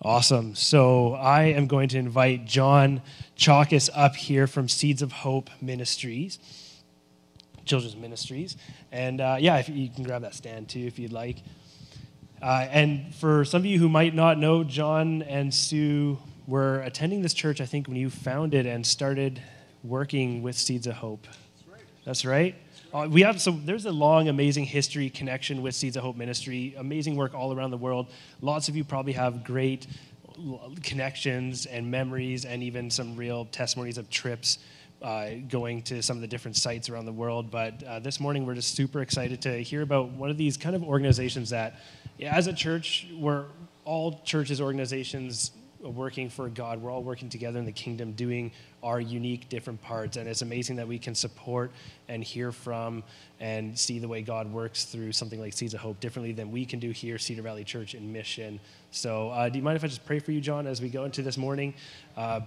Awesome. So I am going to invite John Chalkus up here from Seeds of Hope Ministries, Children's Ministries. And uh, yeah, if you can grab that stand too if you'd like. Uh, and for some of you who might not know, John and Sue were attending this church, I think, when you founded and started working with Seeds of Hope. That's right. That's right. Uh, we have so there's a long, amazing history connection with Seeds of Hope Ministry. Amazing work all around the world. Lots of you probably have great connections and memories, and even some real testimonies of trips uh, going to some of the different sites around the world. But uh, this morning, we're just super excited to hear about one of these kind of organizations that, as a church, we're all churches, organizations working for God. We're all working together in the kingdom, doing our unique, different parts. And it's amazing that we can support and hear from and see the way God works through something like Seeds of Hope differently than we can do here, Cedar Valley Church in Mission. So, uh, do you mind if I just pray for you, John, as we go into this morning? Uh,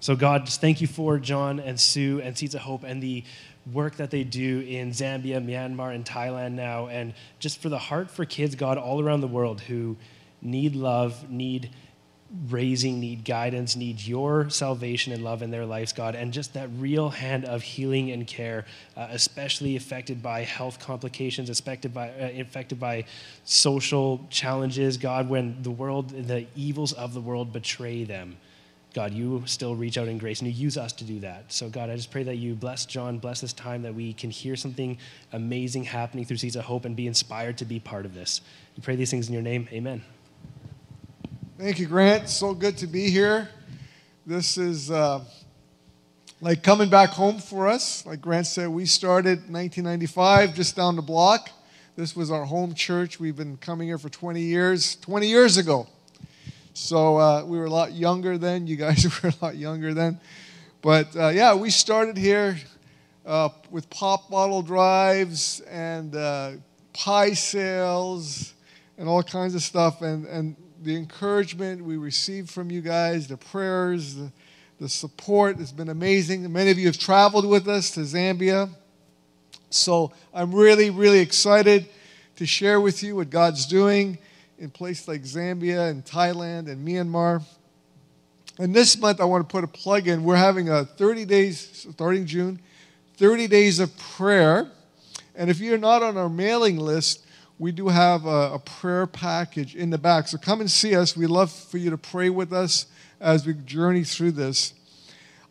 so, God, just thank you for John and Sue and Seeds of Hope and the work that they do in Zambia, Myanmar, and Thailand now, and just for the heart for kids, God, all around the world who need love, need raising, need guidance, need your salvation and love in their lives, God, and just that real hand of healing and care, uh, especially affected by health complications, affected by, uh, affected by social challenges, God, when the world, the evils of the world betray them. God, you still reach out in grace and you use us to do that. So, God, I just pray that you bless John, bless this time, that we can hear something amazing happening through Seeds of Hope and be inspired to be part of this. We pray these things in your name. Amen. Thank you, Grant. So good to be here. This is uh, like coming back home for us. Like Grant said, we started 1995 just down the block. This was our home church. We've been coming here for 20 years, 20 years ago. So uh, we were a lot younger then. You guys were a lot younger then. But uh, yeah, we started here uh, with pop bottle drives and uh, pie sales and all kinds of stuff. And, and the encouragement we received from you guys, the prayers, the, the support has been amazing. Many of you have traveled with us to Zambia. So I'm really, really excited to share with you what God's doing in places like Zambia and Thailand and Myanmar. And this month, I want to put a plug in. We're having a 30 days, starting June, 30 days of prayer. And if you're not on our mailing list, we do have a, a, prayer package in the back. So come and see us. we love for you to pray with us as we journey through this.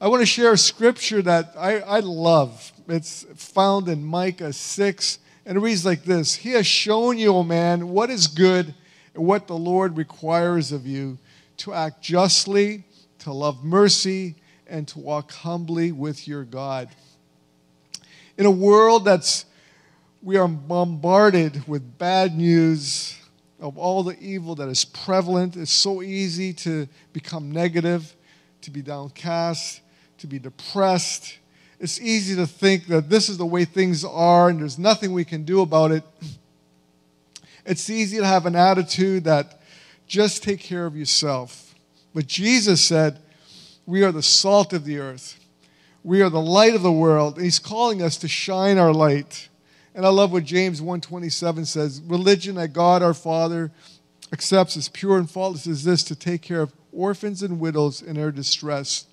I want to share a scripture that I, I love. It's found in Micah 6, and it reads like this He has shown you, O man, what is good and what the Lord requires of you to act justly, to love mercy, and to walk humbly with your God. In a world that's we are bombarded with bad news of all the evil that is prevalent. It's so easy to become negative, to be downcast, to be depressed. It's easy to think that this is the way things are and there's nothing we can do about it. It's easy to have an attitude that just take care of yourself. But Jesus said, We are the salt of the earth, we are the light of the world, and He's calling us to shine our light. And I love what James 1:27 says, religion that God our Father accepts as pure and faultless is this to take care of orphans and widows in their distress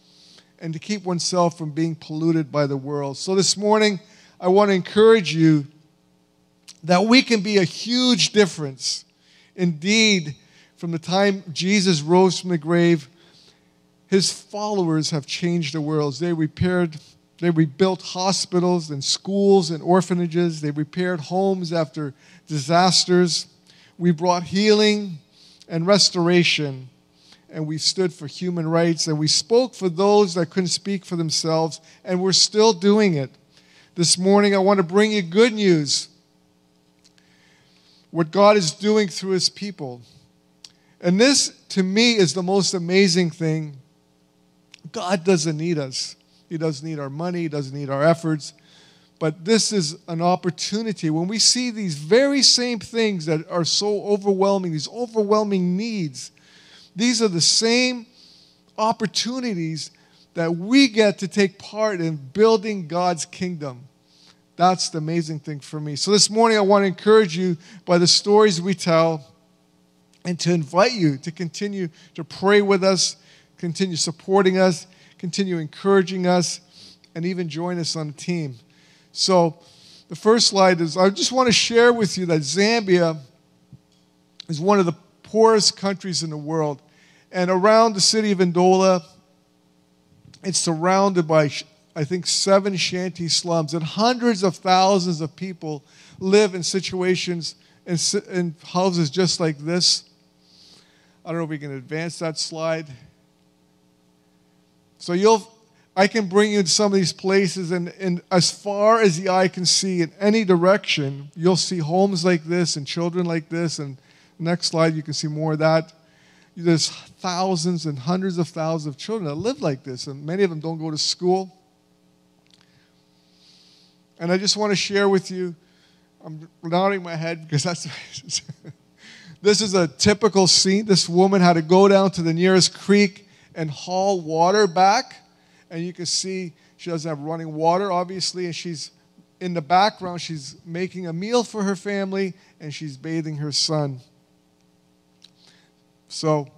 and to keep oneself from being polluted by the world. So this morning I want to encourage you that we can be a huge difference. Indeed, from the time Jesus rose from the grave, his followers have changed the world. They repaired they rebuilt hospitals and schools and orphanages. They repaired homes after disasters. We brought healing and restoration. And we stood for human rights. And we spoke for those that couldn't speak for themselves. And we're still doing it. This morning, I want to bring you good news what God is doing through his people. And this, to me, is the most amazing thing. God doesn't need us. He doesn't need our money, He doesn't need our efforts. But this is an opportunity when we see these very same things that are so overwhelming, these overwhelming needs, these are the same opportunities that we get to take part in building God's kingdom. That's the amazing thing for me. So this morning, I want to encourage you by the stories we tell and to invite you to continue to pray with us, continue supporting us, continue encouraging us, and even join us on the team. So, the first slide is I just want to share with you that Zambia is one of the poorest countries in the world. And around the city of Ndola, it's surrounded by, I think, seven shanty slums, and hundreds of thousands of people live in situations and houses just like this. I don't know if we can advance that slide. So you'll, I can bring you to some of these places, and, and as far as the eye can see in any direction, you'll see homes like this and children like this. And next slide, you can see more of that. There's thousands and hundreds of thousands of children that live like this, and many of them don't go to school. And I just want to share with you, I'm nodding my head because that's. this is a typical scene. This woman had to go down to the nearest creek and haul water back. And you can see she doesn't have running water, obviously, and she's in the background, she's making a meal for her family and she's bathing her son. So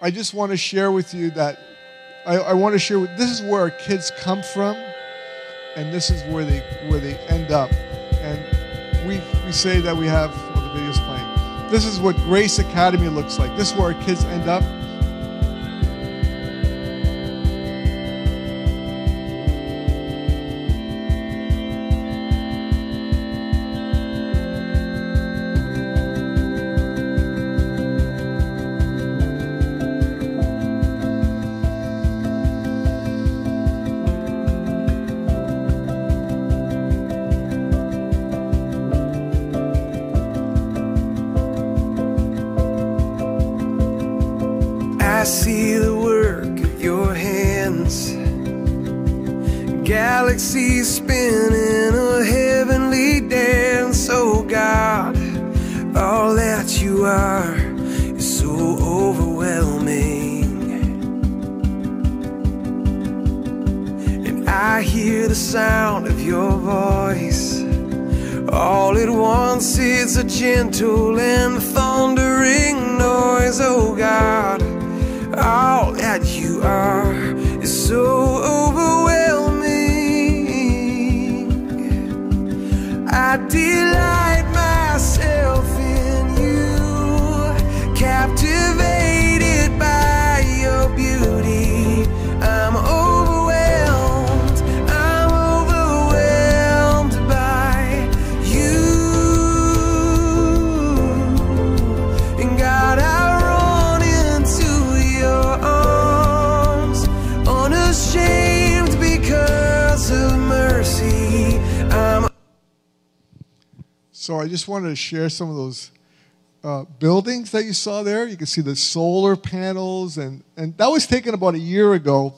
I just want to share with you that I, I want to share with, this is where our kids come from and this is where they where they end up. And we we say that we have well, the video's playing. This is what Grace Academy looks like. This is where our kids end up. You are is so overwhelming. And I hear the sound of your voice. All at once, it's a gentle and thundering noise. Oh God, all that you are is so overwhelming. I delight captivated by your beauty. I'm overwhelmed, I'm overwhelmed by you. And God, I run into your arms, unashamed because of mercy. I'm So I just wanted to share some of those uh, buildings that you saw there. You can see the solar panels, and, and that was taken about a year ago.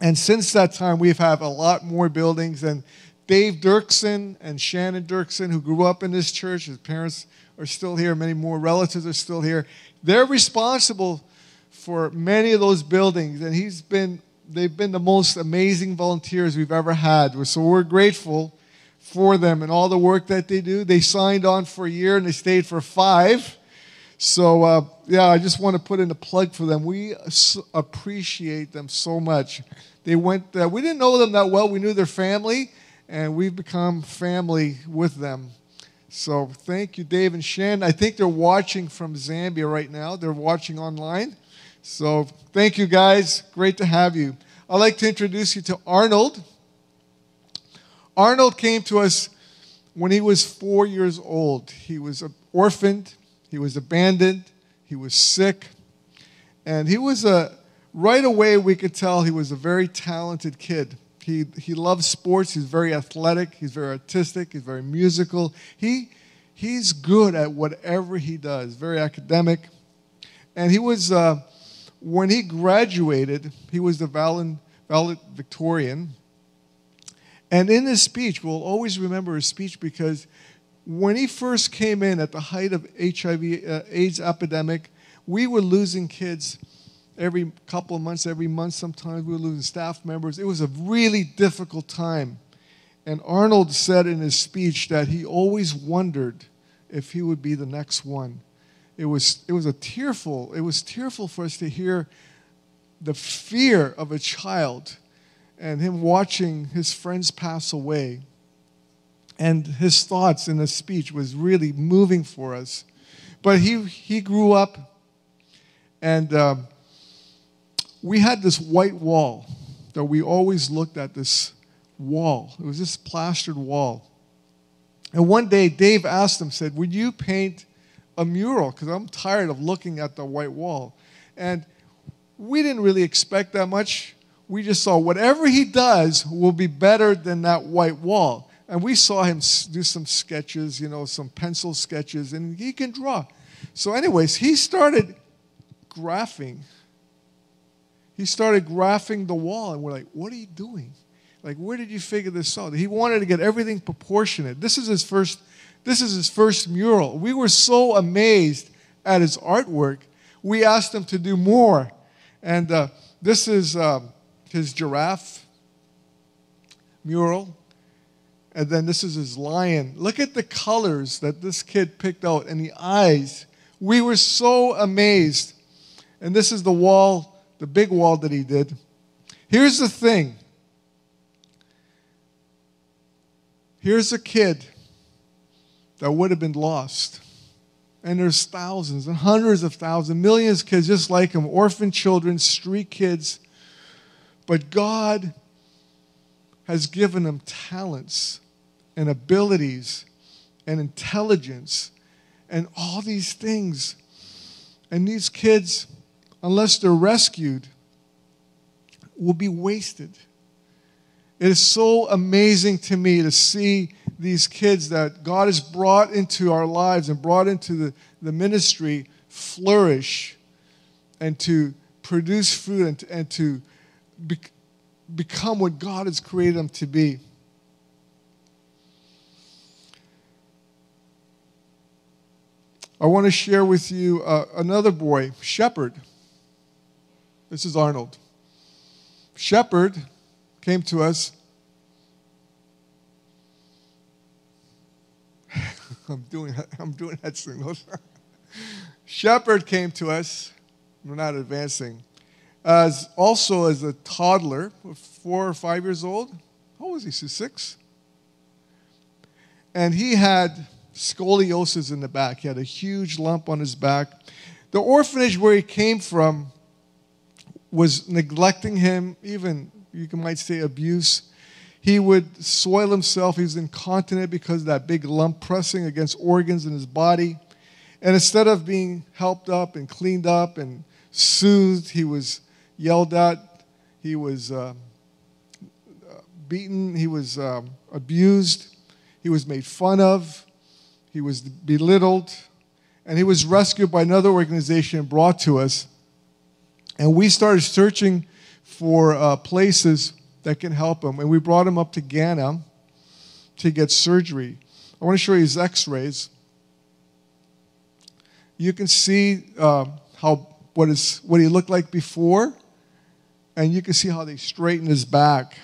And since that time, we've had a lot more buildings. And Dave Dirksen and Shannon Dirksen, who grew up in this church, his parents are still here, many more relatives are still here. They're responsible for many of those buildings, and he's been they've been the most amazing volunteers we've ever had. So we're grateful for them and all the work that they do. They signed on for a year and they stayed for five. So uh, yeah, I just want to put in a plug for them. We appreciate them so much. They went. Uh, we didn't know them that well. We knew their family, and we've become family with them. So thank you, Dave and Shan. I think they're watching from Zambia right now. They're watching online. So thank you, guys. Great to have you. I'd like to introduce you to Arnold. Arnold came to us when he was four years old. He was orphaned, he was abandoned, he was sick, and he was a, right away we could tell he was a very talented kid. He, he loves sports, he's very athletic, he's very artistic, he's very musical. He, he's good at whatever he does, very academic. And he was, uh, when he graduated, he was the valedictorian. And in his speech, we'll always remember his speech because when he first came in at the height of HIV uh, AIDS epidemic, we were losing kids every couple of months, every month sometimes. We were losing staff members. It was a really difficult time. And Arnold said in his speech that he always wondered if he would be the next one. it was, it was a tearful, it was tearful for us to hear the fear of a child and him watching his friends pass away. And his thoughts in his speech was really moving for us. But he, he grew up, and uh, we had this white wall that we always looked at this wall. It was this plastered wall. And one day, Dave asked him, said, Would you paint a mural? Because I'm tired of looking at the white wall. And we didn't really expect that much. We just saw whatever he does will be better than that white wall. And we saw him do some sketches, you know, some pencil sketches, and he can draw. So, anyways, he started graphing. He started graphing the wall, and we're like, what are you doing? Like, where did you figure this out? He wanted to get everything proportionate. This is his first, this is his first mural. We were so amazed at his artwork. We asked him to do more. And uh, this is um, his giraffe mural. And then this is his lion. Look at the colors that this kid picked out and the eyes. We were so amazed. And this is the wall, the big wall that he did. Here's the thing here's a kid that would have been lost and there's thousands and hundreds of thousands, millions of kids just like him, orphan children, street kids. But God has given them talents and abilities and intelligence and all these things. And these kids, unless they're rescued, will be wasted. It is so amazing to me to see these kids that God has brought into our lives and brought into the, the ministry flourish and to produce fruit and and to be, become what God has created them to be. I want to share with you uh, another boy, Shepherd. This is Arnold. Shepherd came to us I'm doing, I'm doing that signals. Shepherd came to us. We're not advancing. As also as a toddler, four or five years old. How was he? Six. And he had scoliosis in the back. He had a huge lump on his back. The orphanage where he came from was neglecting him, even you might say abuse. He would soil himself. He was incontinent because of that big lump pressing against organs in his body. And instead of being helped up and cleaned up and soothed, he was yelled at. He was uh, beaten. He was um, abused. He was made fun of. He was belittled. And he was rescued by another organization and brought to us. And we started searching for uh, places that can help him. And we brought him up to Ghana to get surgery. I want to show you his x rays. You can see uh, how, what, is, what he looked like before, and you can see how they straightened his back.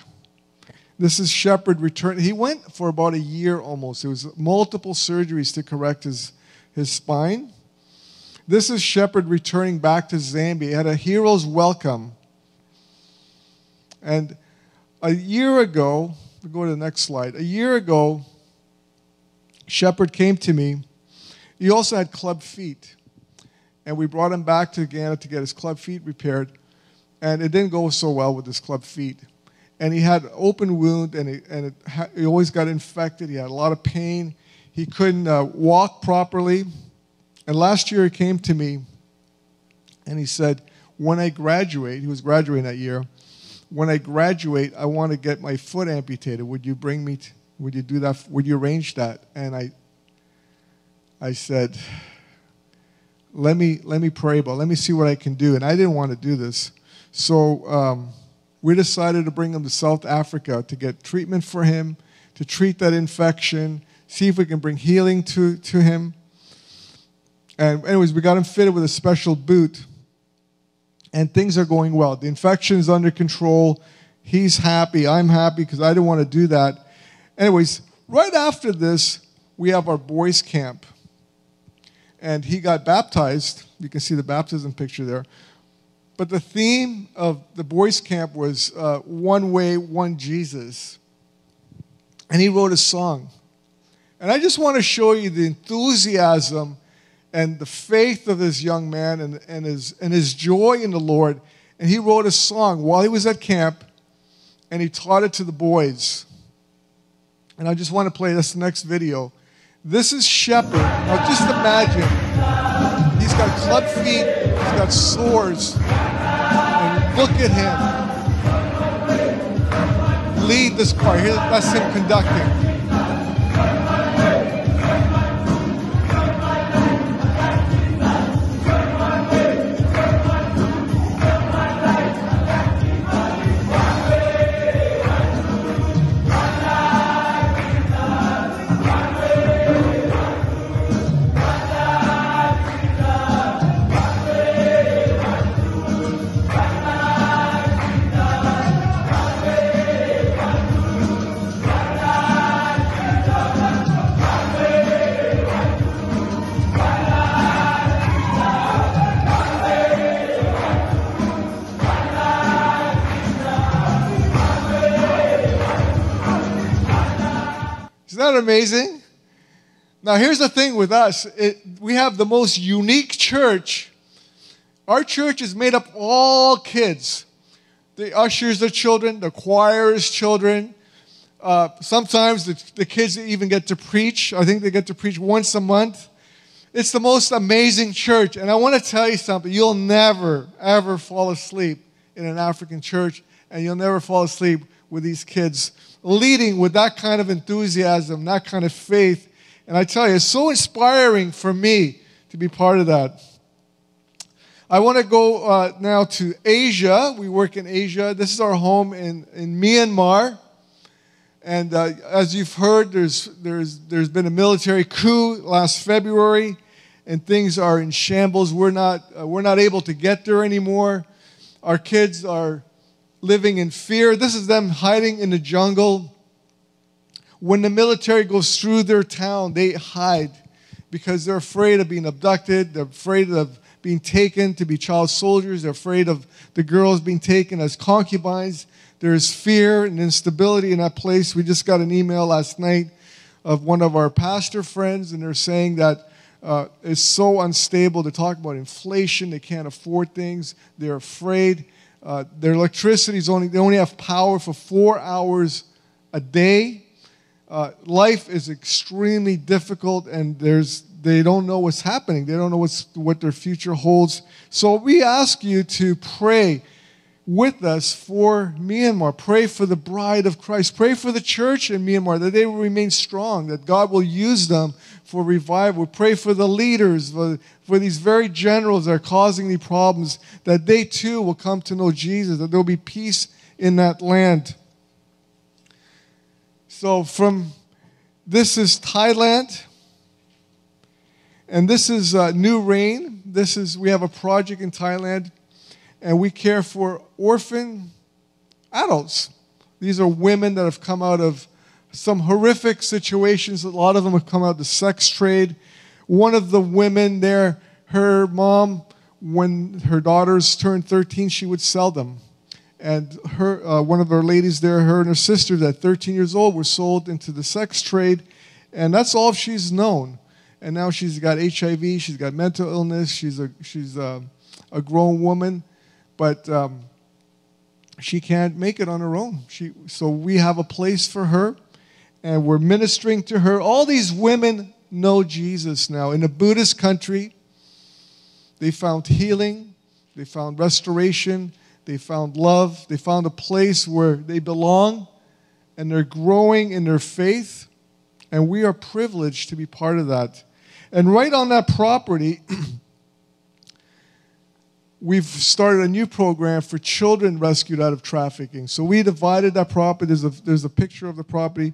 This is Shepherd return. He went for about a year almost. It was multiple surgeries to correct his, his spine. This is Shepherd returning back to Zambia. He had a hero's welcome. And a year ago, we'll go to the next slide. A year ago, Shepherd came to me. He also had club feet. And we brought him back to Ghana to get his club feet repaired. And it didn't go so well with his club feet. And he had an open wound, and, he, and it he always got infected. He had a lot of pain. He couldn't uh, walk properly. And last year he came to me, and he said, when I graduate, he was graduating that year, when I graduate, I want to get my foot amputated. Would you bring me? would you do that? Would you arrange that? And I, I said, let me let me pray about. It. Let me see what I can do. And I didn't want to do this, so um, we decided to bring him to South Africa to get treatment for him, to treat that infection, see if we can bring healing to to him. And anyways, we got him fitted with a special boot and things are going well. The infection is under control. He's happy. I'm happy because I didn't want to do that. Anyways, right after this, we have our boys' camp. and he got baptized. You can see the baptism picture there. But the theme of the boys' camp was uh, one way, one Jesus. And he wrote a song. And I just want to show you the enthusiasm and the faith of this young man and, and, his, and his joy in the Lord. And he wrote a song while he was at camp and he taught it to the boys. And I just want to play this next video. This is Shepherd. Now just imagine he's got club feet, he's got sores, look at him lead this choir. Here, that's him conducting. That amazing? Now, here's the thing with us it, we have the most unique church. Our church is made up all kids. The ushers are children, the choirs children. Uh, sometimes the, the kids even get to preach. I think they get to preach once a month. It's the most amazing church. And I want to tell you something you'll never, ever fall asleep in an African church, and you'll never fall asleep with these kids leading with that kind of enthusiasm, that kind of faith. And I tell you, it's so inspiring for me to be part of that. I want to go uh, now to Asia. We work in Asia. This is our home in, in Myanmar. And uh, as you've heard, there's, there's, there's been a military coup last February, and things are in shambles. We're not, uh, we're not able to get there anymore. Our kids are living in fear. This is them hiding in the jungle. When the military goes through their town, they hide because they're afraid of being abducted. They're afraid of being taken to be child soldiers. They're afraid of the girls being taken as concubines. There's fear and instability in that place. We just got an email last night of one of our pastor friends, and they're saying that uh, it's so unstable. They talk about inflation. They can't afford things. They're afraid. Uh, their electricity is only, they only have power for four hours a day. Uh, life is extremely difficult and there's, they don't know what's happening. They don't know what's, what their future holds. So we ask you to pray with us for Myanmar. Pray for the bride of Christ. Pray for the church in Myanmar that they will remain strong, that God will use them for revival. Pray for the leaders, for, for these very generals that are causing the problems, that they too will come to know Jesus, that there will be peace in that land. So, from this is Thailand, and this is uh, New Rain. This is we have a project in Thailand, and we care for orphan adults. These are women that have come out of some horrific situations. A lot of them have come out of the sex trade. One of the women there, her mom, when her daughters turned 13, she would sell them. And her, uh, one of our ladies there, her and her sister, that 13 years old, were sold into the sex trade. And that's all she's known. And now she's got HIV, she's got mental illness, she's a, she's a, a grown woman. But um, she can't make it on her own. She, so we have a place for her and we're ministering to her. All these women know Jesus now. In a Buddhist country, they found healing, they found restoration, they found love, they found a place where they belong, and they're growing in their faith. And we are privileged to be part of that. And right on that property, we've started a new program for children rescued out of trafficking. So we divided that property. There's a, there's a picture of the property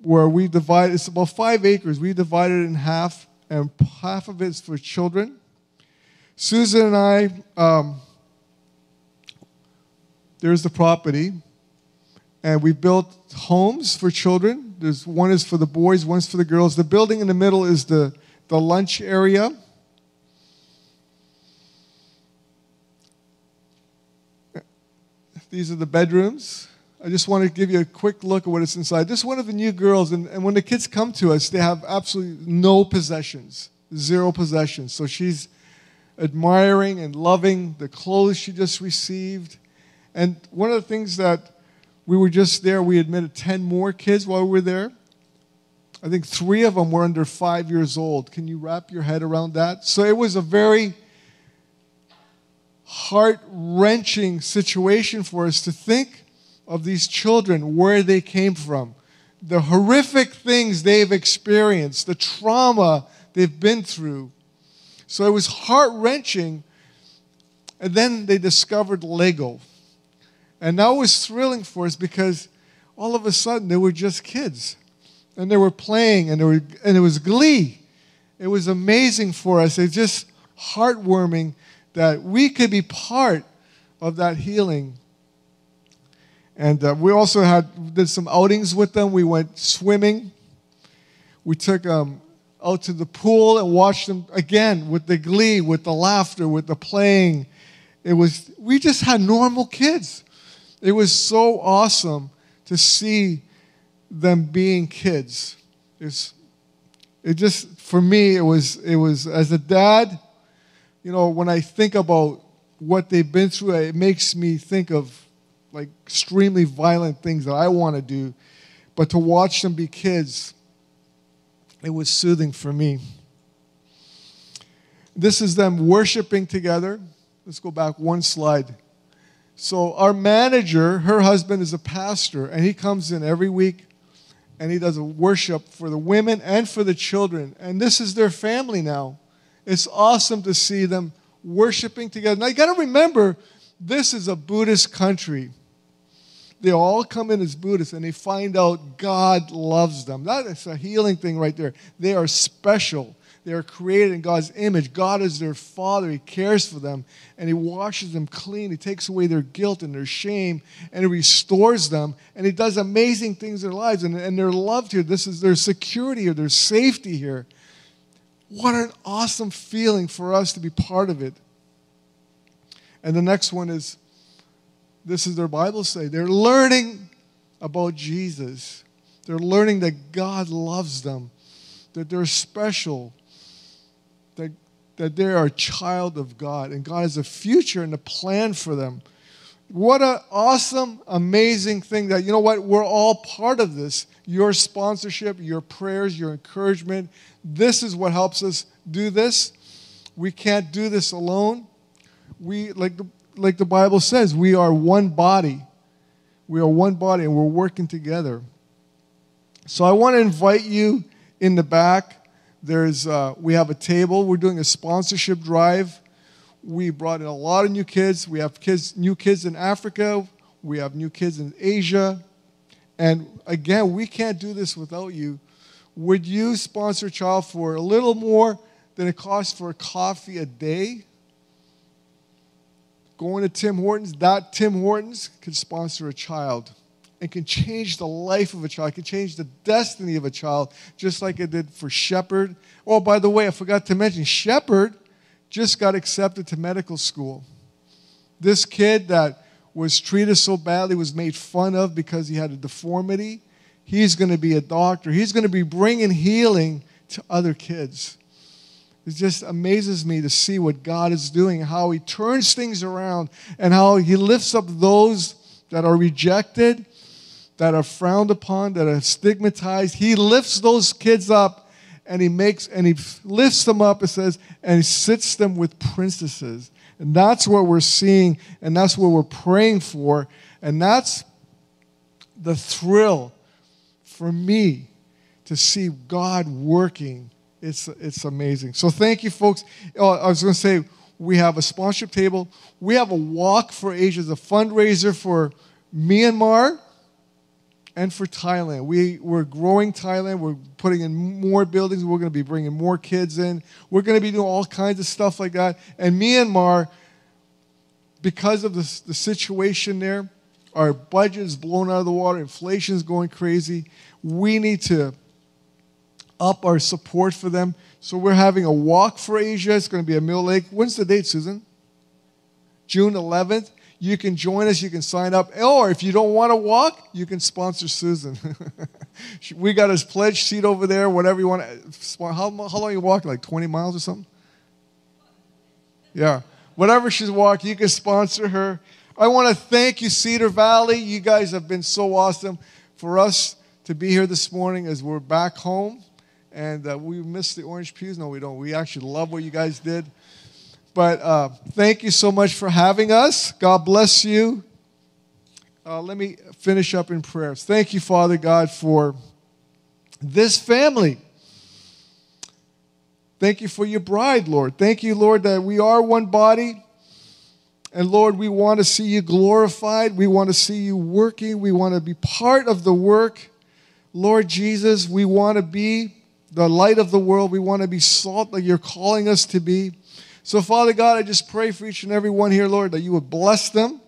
where we divide, it's about five acres. We divided it in half, and half of it's for children. Susan and I, um, there's the property, and we built homes for children. There's one is for the boys, one's for the girls. The building in the middle is the, the lunch area. These are the bedrooms. I just want to give you a quick look at what is inside. This is one of the new girls, and, and when the kids come to us, they have absolutely no possessions, zero possessions. So she's admiring and loving the clothes she just received. And one of the things that we were just there, we admitted 10 more kids while we were there. I think three of them were under five years old. Can you wrap your head around that? So it was a very heart wrenching situation for us to think of these children, where they came from, the horrific things they've experienced, the trauma they've been through. So it was heart wrenching. And then they discovered Lego. And that was thrilling for us because all of a sudden they were just kids. And they were playing and, were, and it was glee. It was amazing for us. It's just heartwarming that we could be part of that healing. And uh, we also had did some outings with them. We went swimming. We took them um, out to the pool and watched them again with the glee, with the laughter, with the playing. It was we just had normal kids. It was so awesome to see them being kids. It's, it just, for me, it was, it was, as a dad, you know, when I think about what they've been through, it makes me think of like extremely violent things that I want to do. But to watch them be kids, it was soothing for me. This is them worshiping together. Let's go back one slide. So, our manager, her husband is a pastor, and he comes in every week and he does a worship for the women and for the children. And this is their family now. It's awesome to see them worshiping together. Now, you got to remember, this is a Buddhist country. They all come in as Buddhists and they find out God loves them. That is a healing thing right there. They are special. They are created in God's image. God is their Father. He cares for them and He washes them clean. He takes away their guilt and their shame and He restores them. And He does amazing things in their lives. And, and they're loved here. This is their security or their safety here. What an awesome feeling for us to be part of it. And the next one is this is their Bible say. They're learning about Jesus. They're learning that God loves them, that they're special, that, that they are a child of God, and God has a future and a plan for them. What an awesome, amazing thing that, you know what, we're all part of this. Your sponsorship, your prayers, your encouragement. This is what helps us do this. We can't do this alone. We, like the, like the Bible says, we are one body. We are one body and we're working together. So I want to invite you in the back there's, uh, we have a table. We're doing a sponsorship drive. We brought in a lot of new kids. We have kids, new kids in Africa. We have new kids in Asia. And again, we can't do this without you. Would you sponsor a child for a little more than it costs for a coffee a day? Going to Tim Hortons, that Tim Hortons can sponsor a child and can change the life of a child, can change the destiny of a child, just like it did for Shepherd. Oh, by the way, I forgot to mention, Shepherd just got accepted to medical school. This kid that was treated so badly, was made fun of because he had a deformity, he's going to be a doctor. He's going to be bringing healing to other kids. It just amazes me to see what God is doing, how He turns things around, and how He lifts up those that are rejected that are frowned upon, that are stigmatized. He lifts those kids up and he makes and he lifts them up, it says, and he sits them with princesses. And that's what we're seeing, and that's what we're praying for. And that's the thrill for me to see God working. It's, it's amazing. So thank you, folks. Oh, I was going to say, we have a sponsorship table. We have a Walk for Asia, a fundraiser for Myanmar and for Thailand. We, we're growing Thailand. We're putting in more buildings. We're going to be bringing more kids in. We're going to be doing all kinds of stuff like that. And Myanmar, because of the, the situation there, our budget is blown out of the water. Inflation is going crazy. We need to up our support for them. So we're having a walk for Asia. It's going to be a Mill Lake. When's the date, Susan? June 11th. You can join us. You can sign up. Or if you don't want to walk, you can sponsor Susan. we got his pledge seat over there, whatever you want. How, how long you walk? Like 20 miles or something? Yeah. Whatever she's walking, you can sponsor her. I want to thank you, Cedar Valley. You guys have been so awesome for us to be here this morning as we're back home. And uh, we miss the orange peas. No, we don't. We actually love what you guys did. But uh, thank you so much for having us. God bless you. Uh, let me finish up in prayers. Thank you, Father God, for this family. Thank you for your bride, Lord. Thank you, Lord, that we are one body. And Lord, we want to see you glorified. We want to see you working. We want to be part of the work. Lord Jesus, we want to be the light of the world. We want to be salt like you're calling us to be. So, Father God, I just pray for each and every one here, Lord, that you would bless them.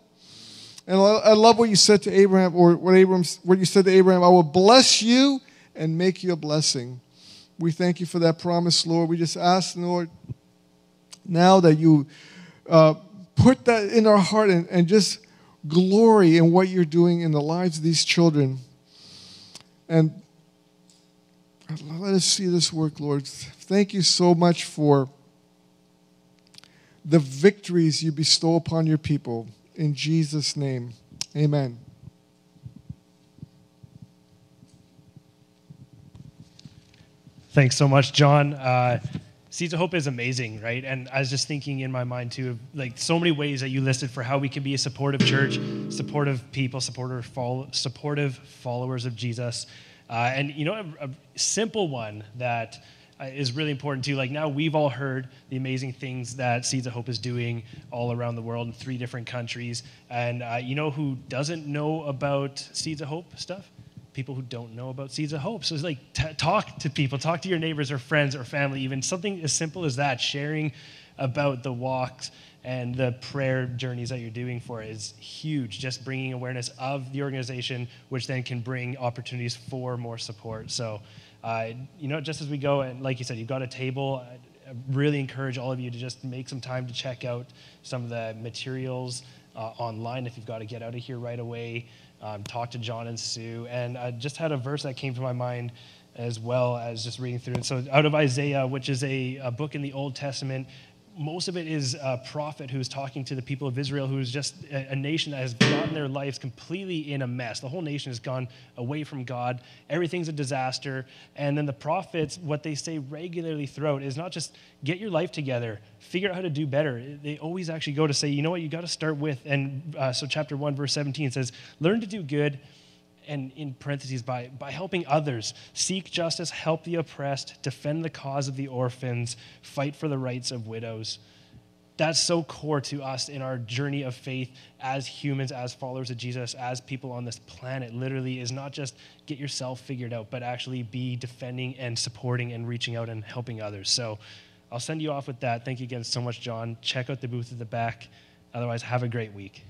And I love what you said to Abraham, or what, Abraham, what you said to Abraham I will bless you and make you a blessing. We thank you for that promise, Lord. We just ask, Lord, now that you uh, put that in our heart and, and just glory in what you're doing in the lives of these children. And let us see this work, Lord. Thank you so much for the victories you bestow upon your people. In Jesus' name, amen. Thanks so much, John. Uh, Seeds of Hope is amazing, right? And I was just thinking in my mind too, like so many ways that you listed for how we can be a supportive church, supportive people, supportive, follow, supportive followers of Jesus. Uh, and you know, a, a, simple one that is really important too. Like now we've all heard the amazing things that Seeds of Hope is doing all around the world in three different countries. And uh, you know who doesn't know about Seeds of Hope stuff? people who don't know about Seeds of Hope. So it's like t- talk to people, talk to your neighbors or friends or family, even something as simple as that, sharing about the walks and the prayer journeys that you're doing for is huge. Just bringing awareness of the organization, which then can bring opportunities for more support. So, uh, you know, just as we go, and like you said, you've got a table. I really encourage all of you to just make some time to check out some of the materials uh, online if you've got to get out of here right away um, talked to John and Sue, and I just had a verse that came to my mind as well as just reading through it. So, out of Isaiah, which is a, a book in the Old Testament, most of it is a prophet who's talking to the people of Israel, who is just a, a, nation that has gotten their lives completely in a mess. The whole nation has gone away from God. Everything's a disaster. And then the prophets, what they say regularly throughout is not just get your life together, figure out how to do better. They always actually go to say, you know what, you got to start with. And uh, so, chapter 1, verse 17 says, learn to do good and in parentheses, by, by helping others, seek justice, help the oppressed, defend the cause of the orphans, fight for the rights of widows. That's so core to us in our journey of faith as humans, as followers of Jesus, as people on this planet. Literally, is not just get yourself figured out, but actually be defending and supporting and reaching out and helping others. So I'll send you off with that. Thank you again so much, John. Check out the booth at the back. Otherwise, have a great week.